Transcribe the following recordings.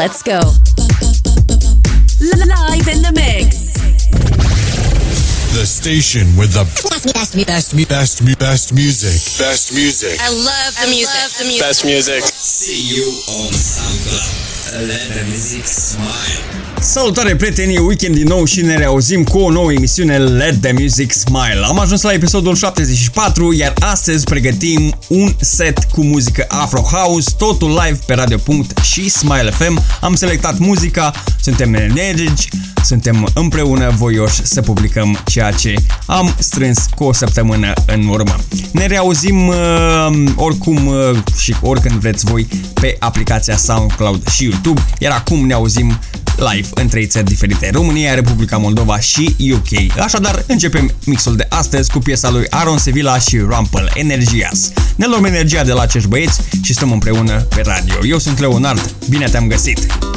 you ready? Let's go. Live in the mix. The station with the best, best, best, best, best, best music. Best music. I love the music. the music. Best music. See you on SoundCloud. Let the music smile. Salutare prieteni, weekend din nou și ne reauzim cu o nouă emisiune Let the Music Smile. Am ajuns la episodul 74, iar astăzi pregătim un set cu muzică Afro House, totul live pe Radio. și Smile FM. Am selectat muzica, suntem energici, suntem împreună voioși să publicăm ceea ce am strâns cu o săptămână în urmă. Ne reauzim uh, oricum uh, și oricând vreți voi pe aplicația SoundCloud și YouTube, iar acum ne auzim live în trei țări diferite, România, Republica Moldova și UK. Așadar, începem mixul de astăzi cu piesa lui Aaron Sevilla și Rumple Energias. Ne luăm energia de la acești băieți și stăm împreună pe radio. Eu sunt Leonard, bine te-am găsit!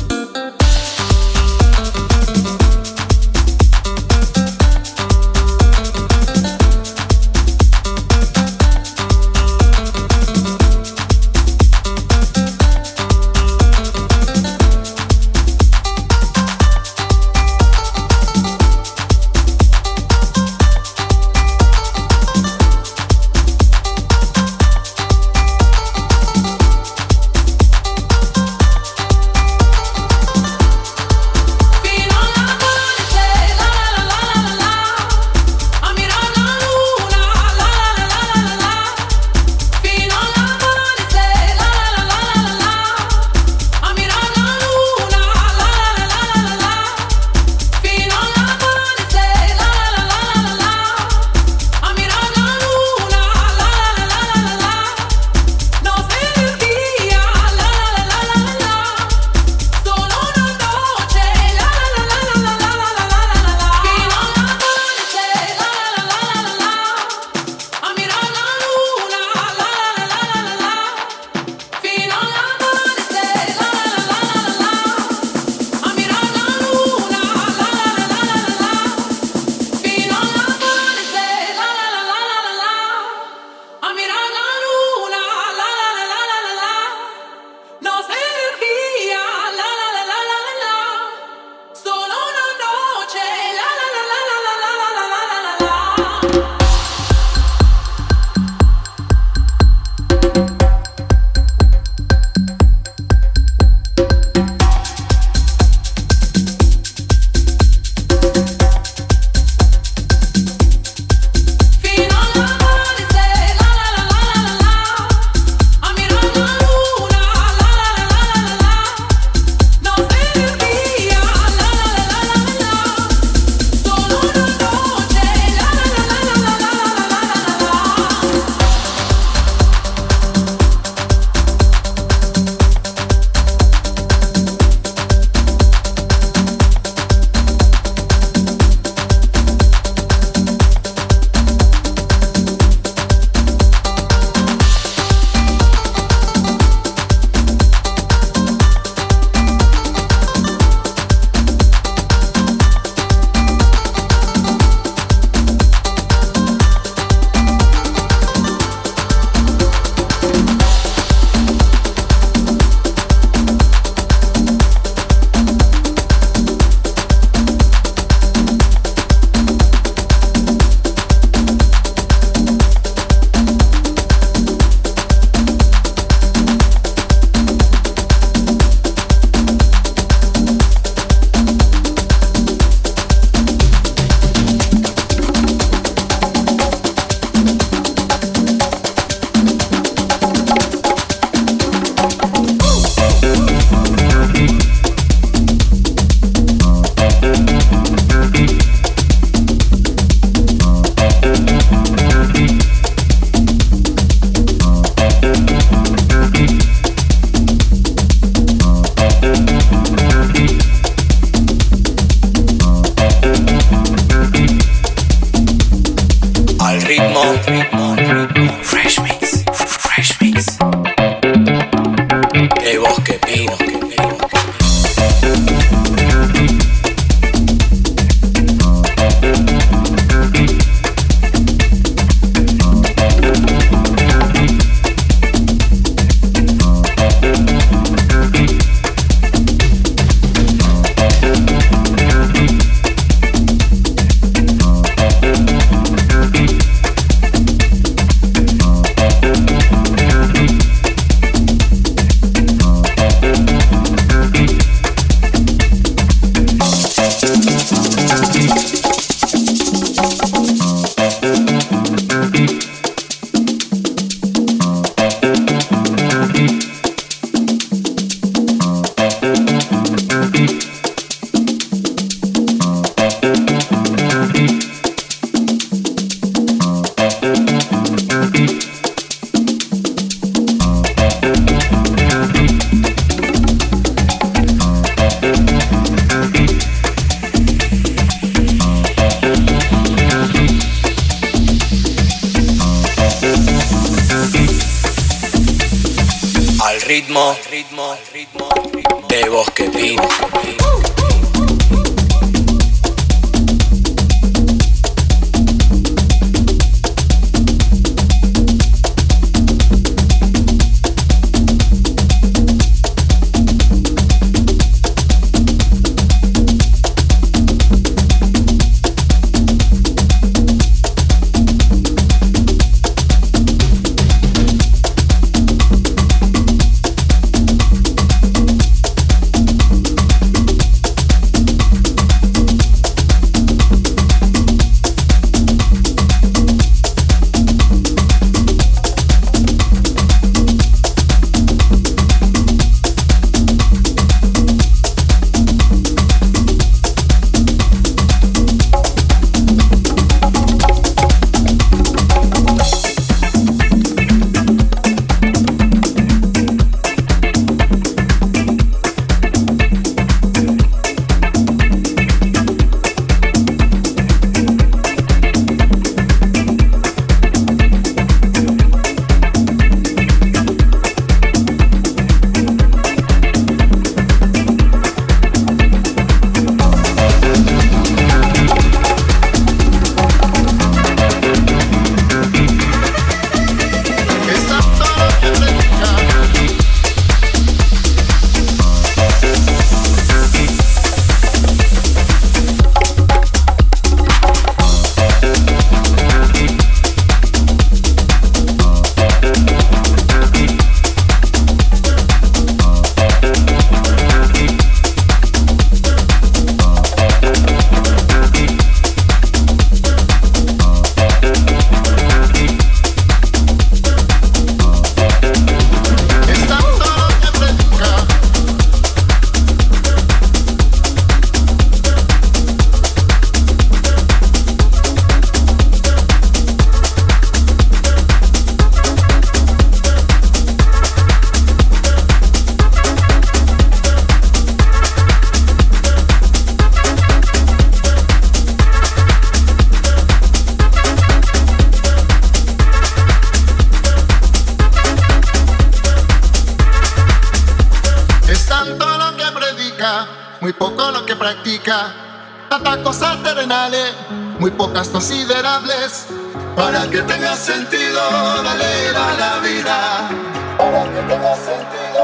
sentido, dale a la vida. Para que tenga sentido,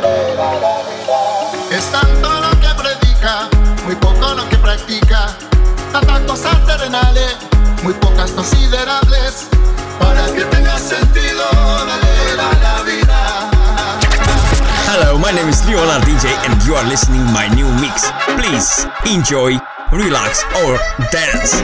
dale a la vida. Es tanto lo que predica, muy poco lo que practica. Tantas cosas terrenales, muy pocas considerables. Para que tenga sentido, dale a la vida. Hello, my name is Leola DJ and you are listening my new mix. Please enjoy, relax or dance.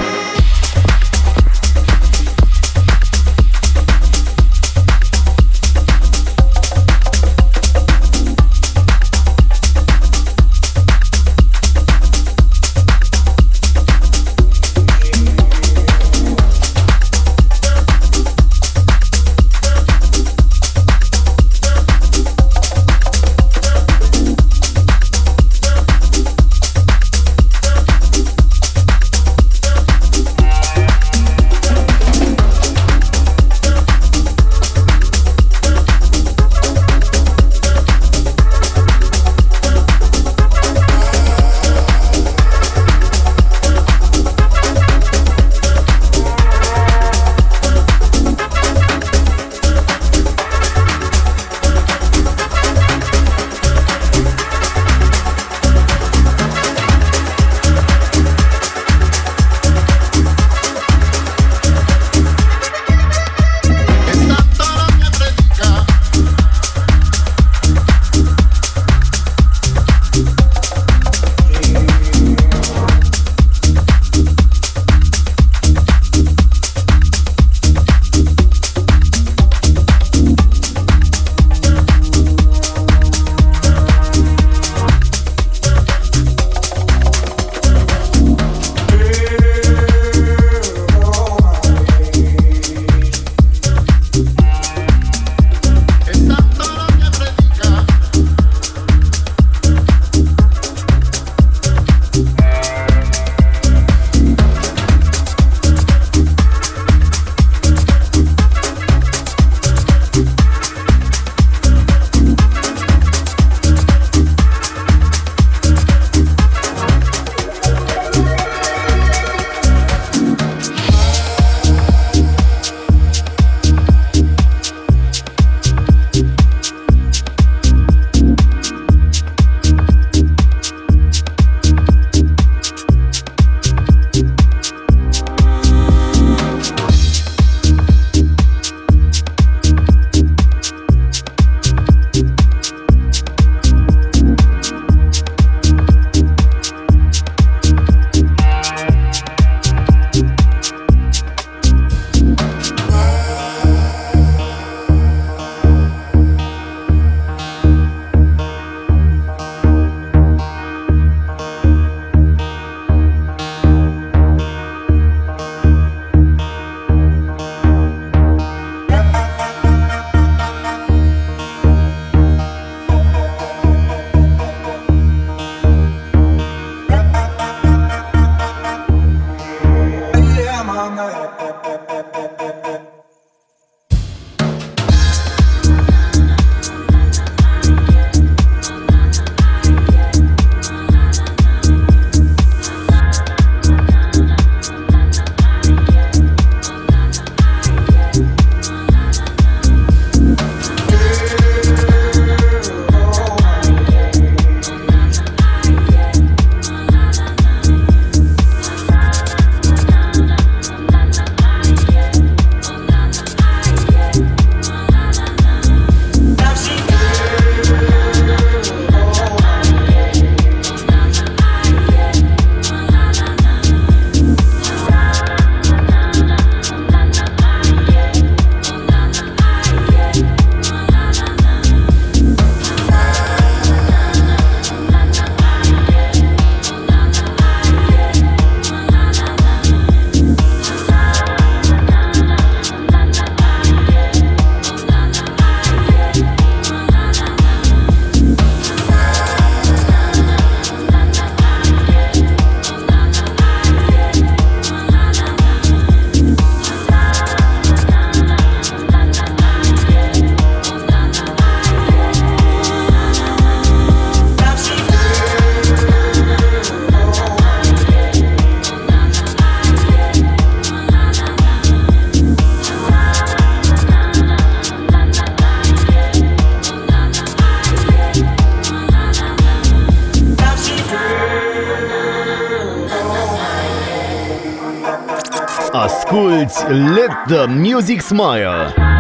The Music Smile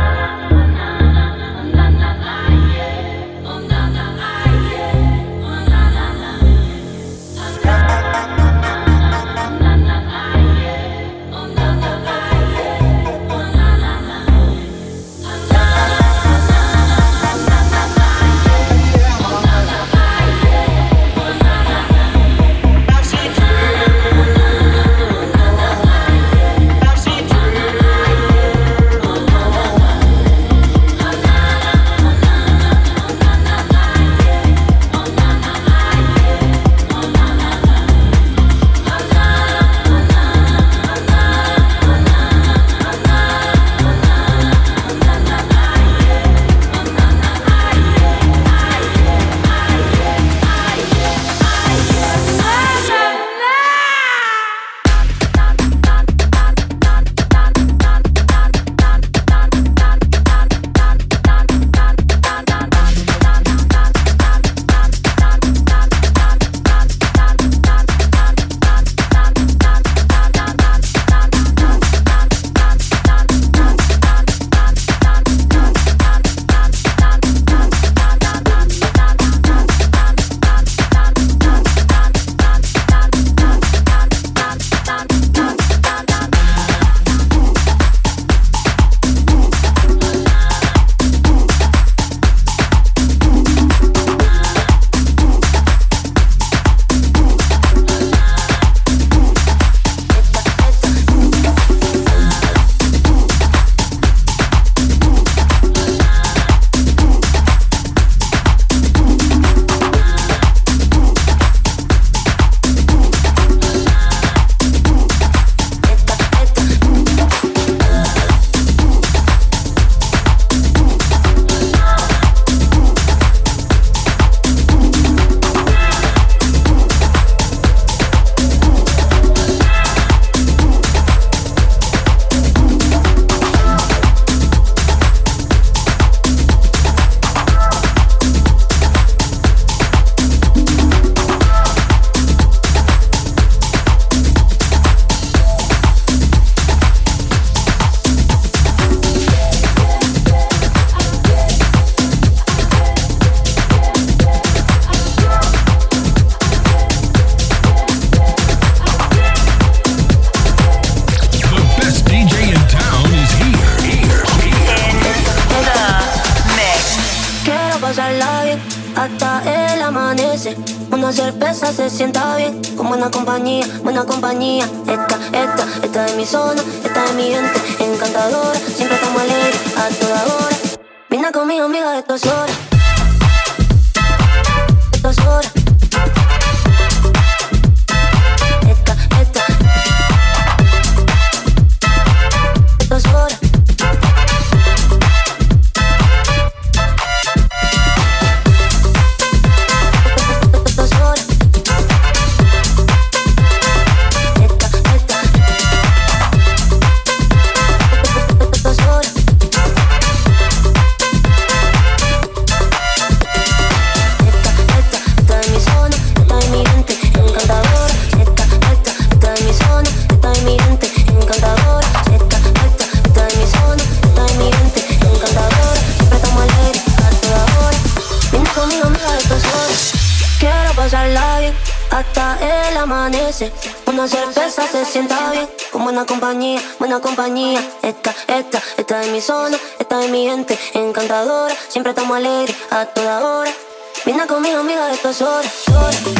Una cerveza se sienta bien, con buena compañía, buena compañía. Esta, esta, esta es mi zona, esta es mi gente, encantadora. Siempre estamos alegres a toda hora. Vina conmigo, amiga, esto es hora. Esto es. sienta bien, con buena compañía, buena compañía. Esta, esta, esta es mi zona, esta es mi gente, encantadora, siempre estamos alegres a toda hora. Viene conmigo, amiga, de estas horas. horas.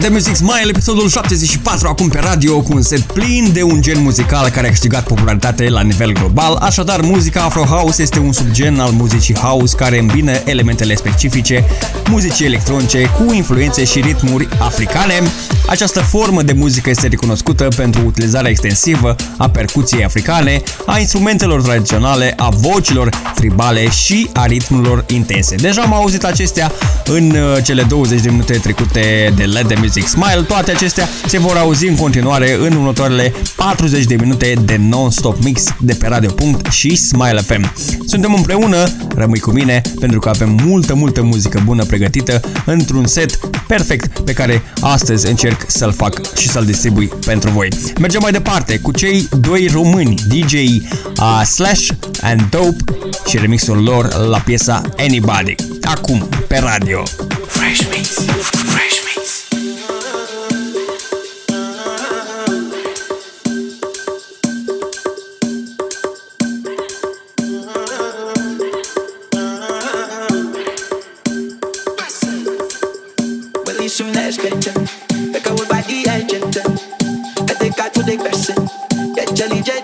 The Music Smile, episodul 74 acum pe radio cu un set plin de un gen muzical care a câștigat popularitate la nivel global. Așadar, muzica Afro House este un subgen al muzicii house care îmbină elementele specifice muzicii electronice cu influențe și ritmuri africane. Această formă de muzică este recunoscută pentru utilizarea extensivă a percuției africane, a instrumentelor tradiționale, a vocilor tribale și a ritmurilor intense. Deja am auzit acestea în uh, cele 20 de minute trecute de Let the Music Smile. Toate acestea se vor auzi în continuare în următoarele 40 de minute de non-stop mix de pe Radio. și Smile FM. Suntem împreună, rămâi cu mine, pentru că avem multă, multă muzică bună pregătită într-un set perfect pe care astăzi încerc să-l fac și să-l distribui pentru voi. Mergem mai departe cu cei doi români, DJ uh, Slash and Dope și remixul lor la piesa Anybody. Acum, pe radio. Fresh Mix, Fresh Mix. depression. Get jelly, jelly.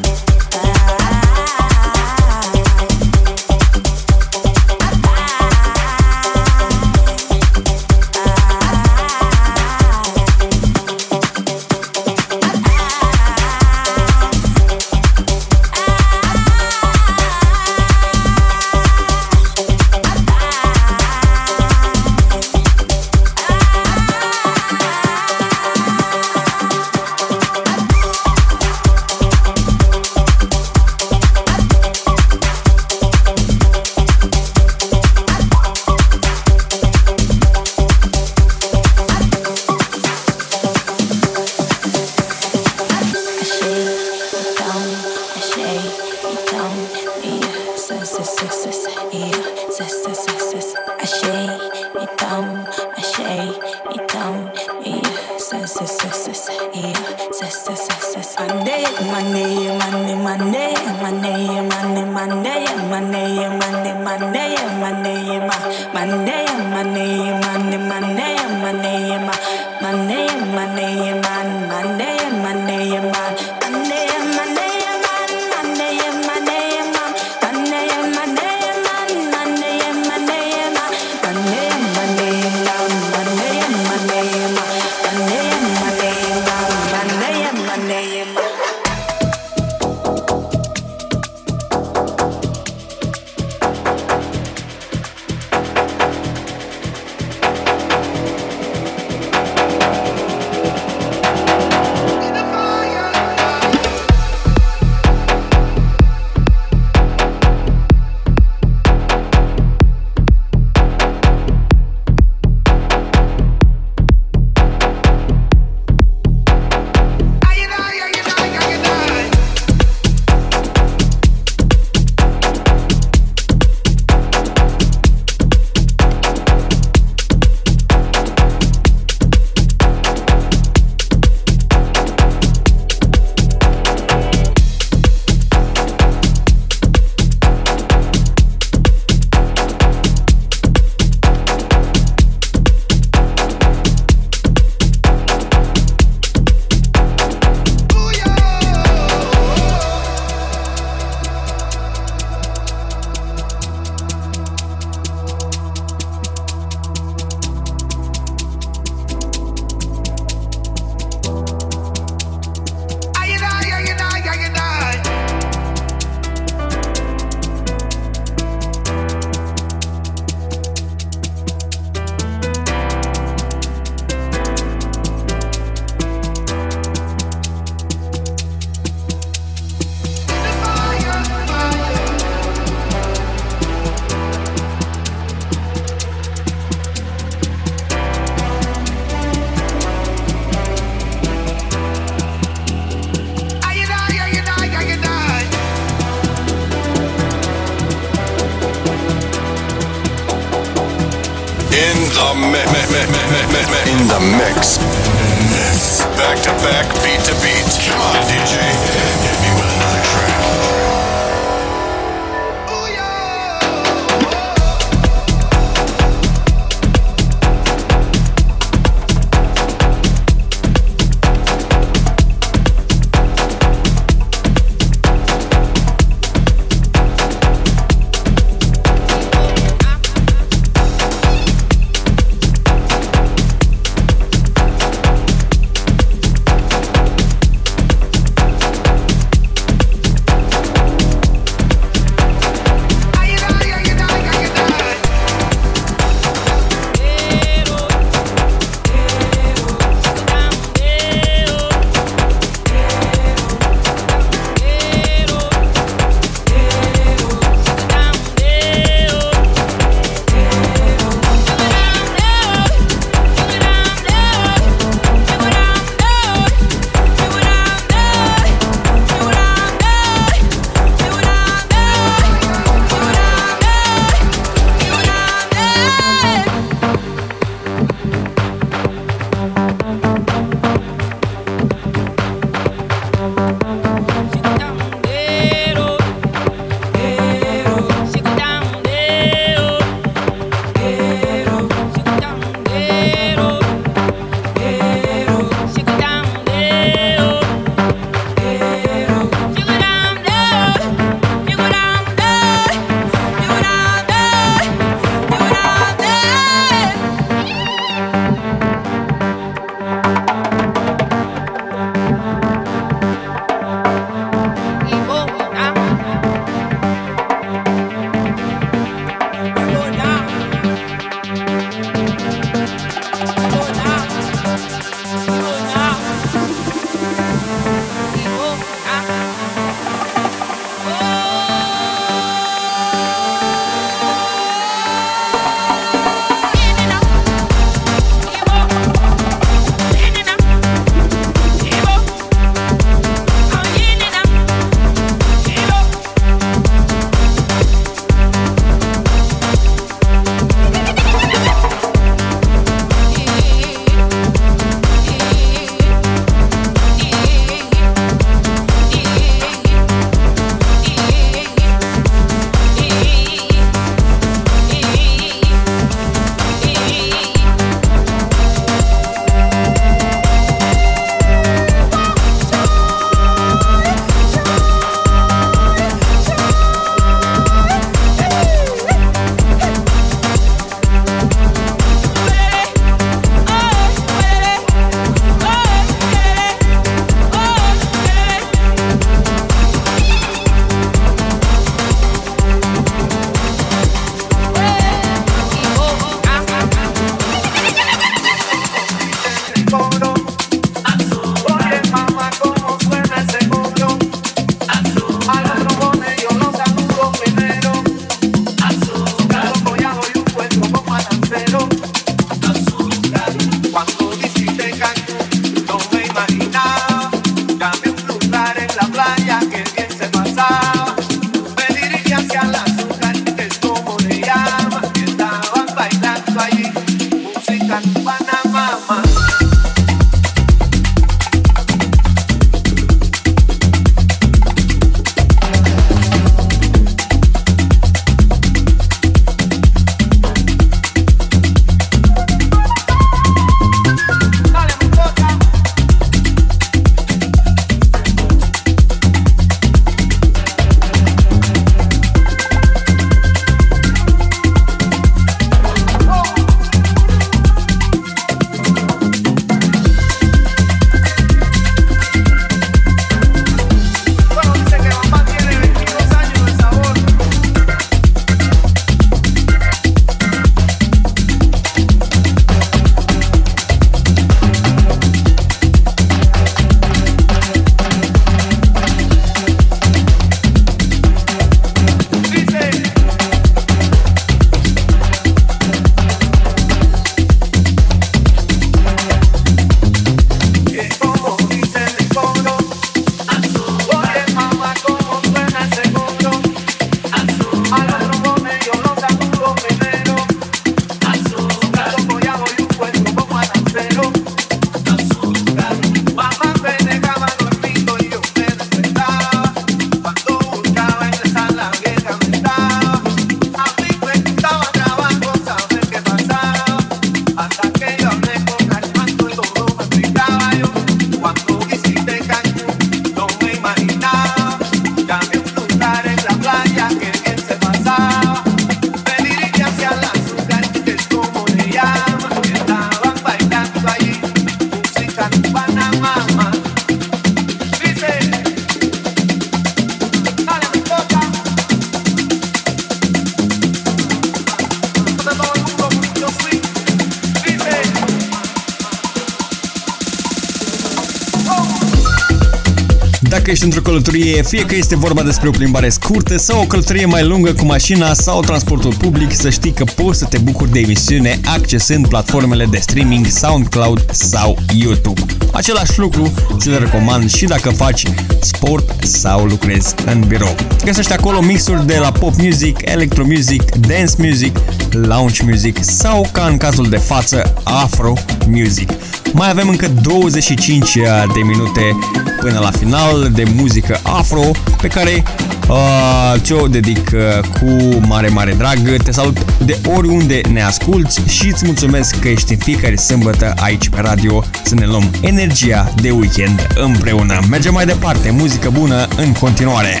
Ești într-o călătorie, fie că este vorba despre o plimbare scurtă sau o călătorie mai lungă cu mașina sau transportul public, să știi că poți să te bucuri de emisiune accesând platformele de streaming SoundCloud sau YouTube. Același lucru ți-l recomand și dacă faci sport sau lucrezi în birou. Găsești acolo mixuri de la pop music, electro music, dance music, lounge music sau, ca în cazul de față, afro music. Mai avem încă 25 de minute până la final de muzică afro pe care uh, ți-o dedic uh, cu mare, mare drag. Te salut de oriunde ne asculti și îți mulțumesc că ești în fiecare sâmbătă aici pe radio să ne luăm energia de weekend împreună. Mergem mai departe, muzică bună în continuare.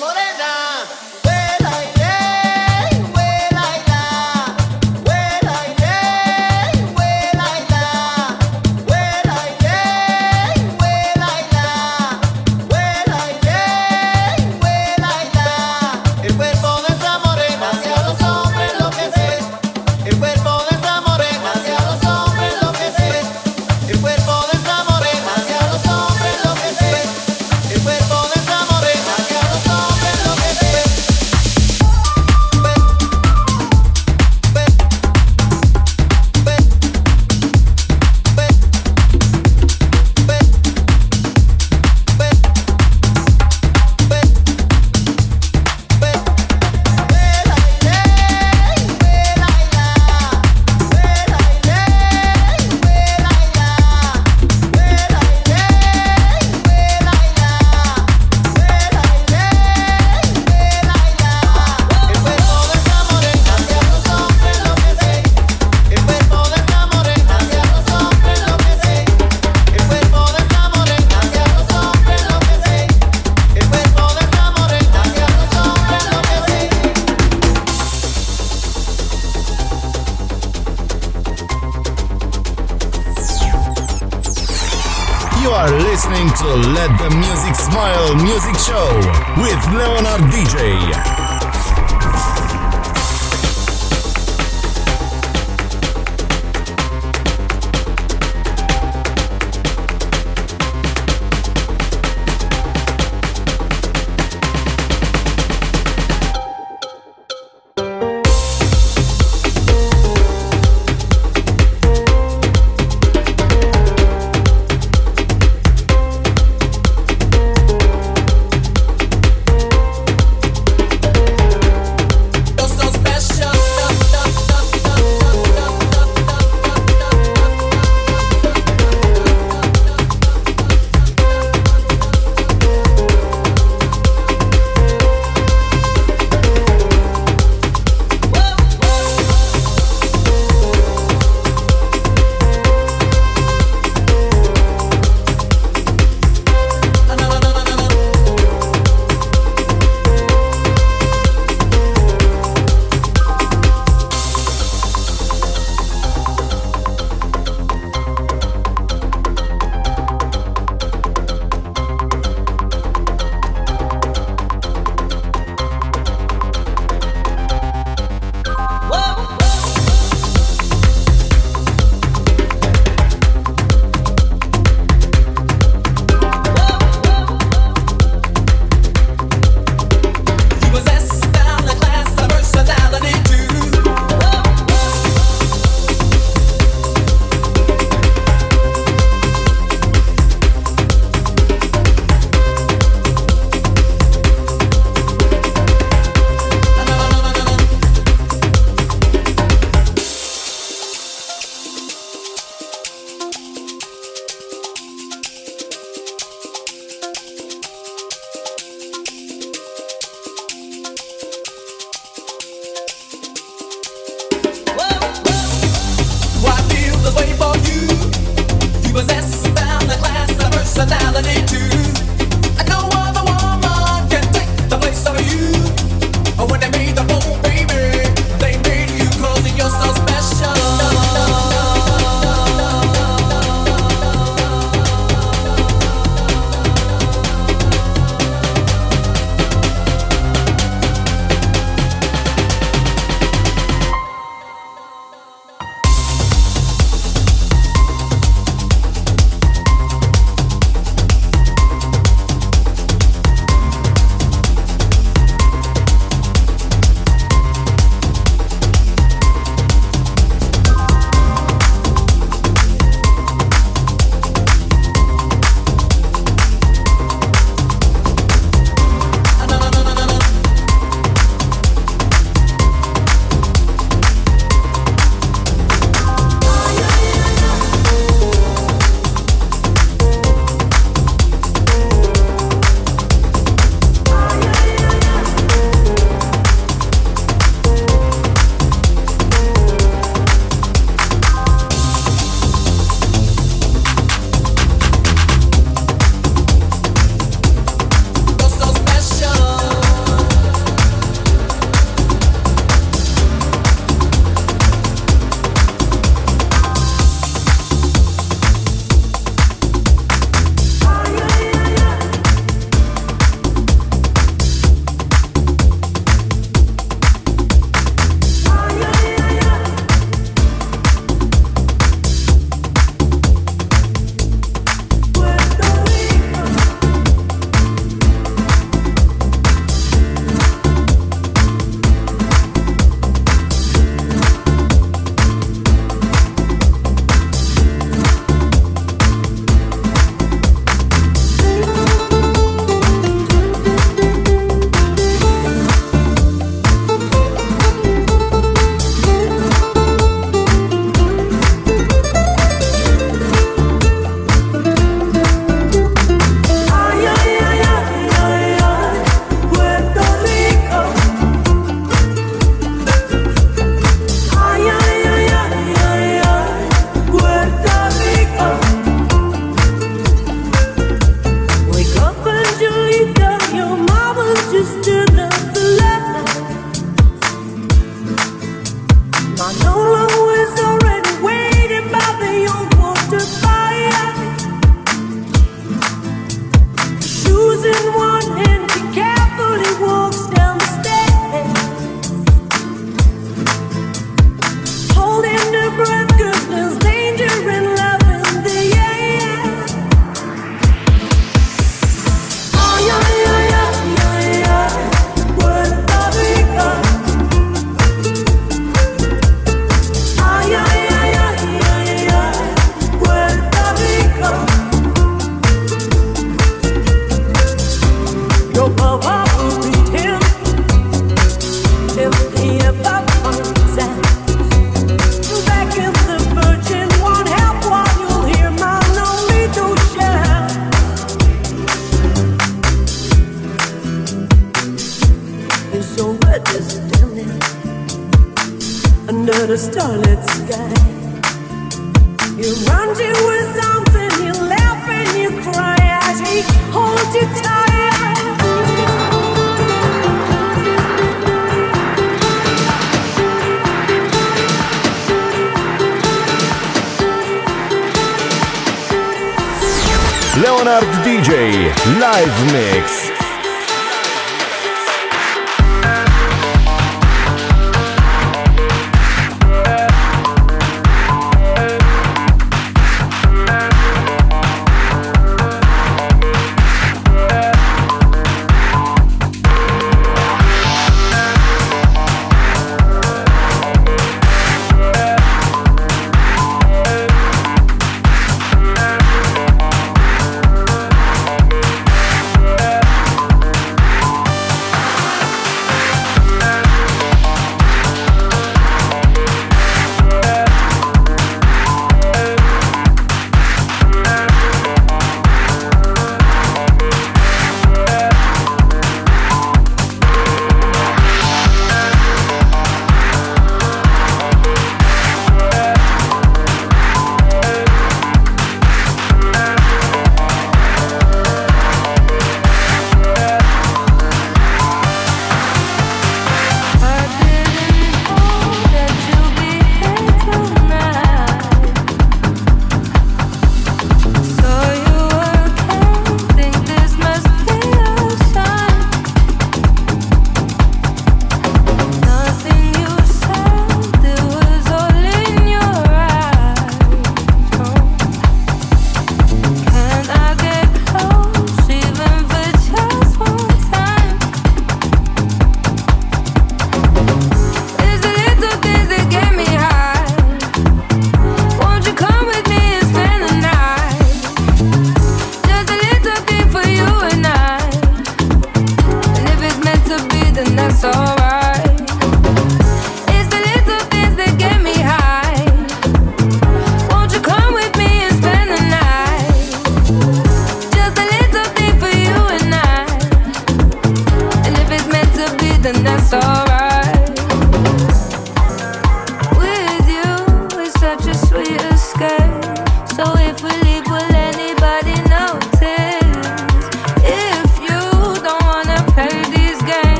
もらえ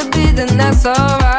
to be, then that's alright.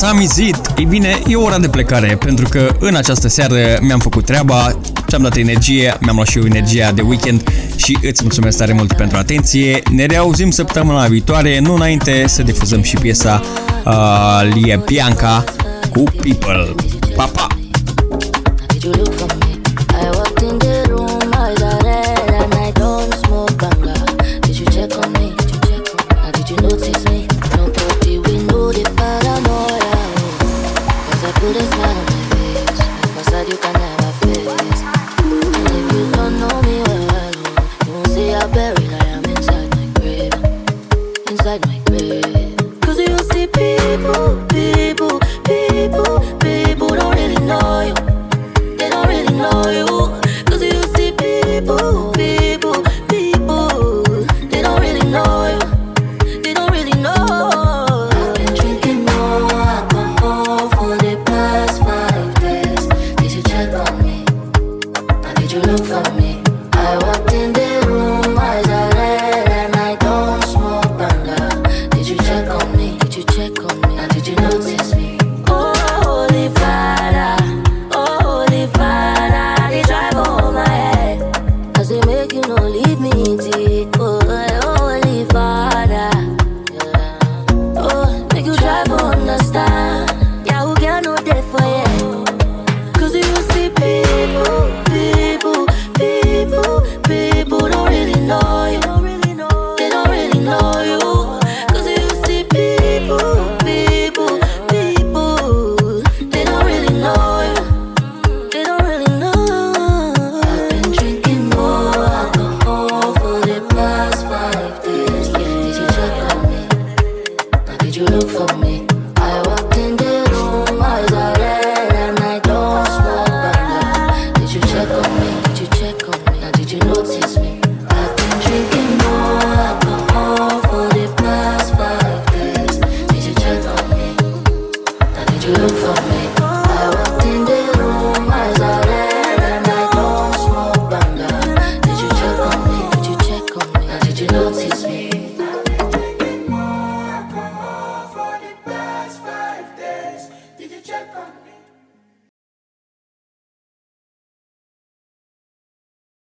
Time is it? Ei bine, e ora de plecare, pentru că în această seară mi-am făcut treaba, ți-am dat energie, mi-am luat și eu energia de weekend și îți mulțumesc tare mult pentru atenție. Ne reauzim săptămâna viitoare, nu înainte să difuzăm și piesa uh, Lie Bianca cu People. Pa, pa!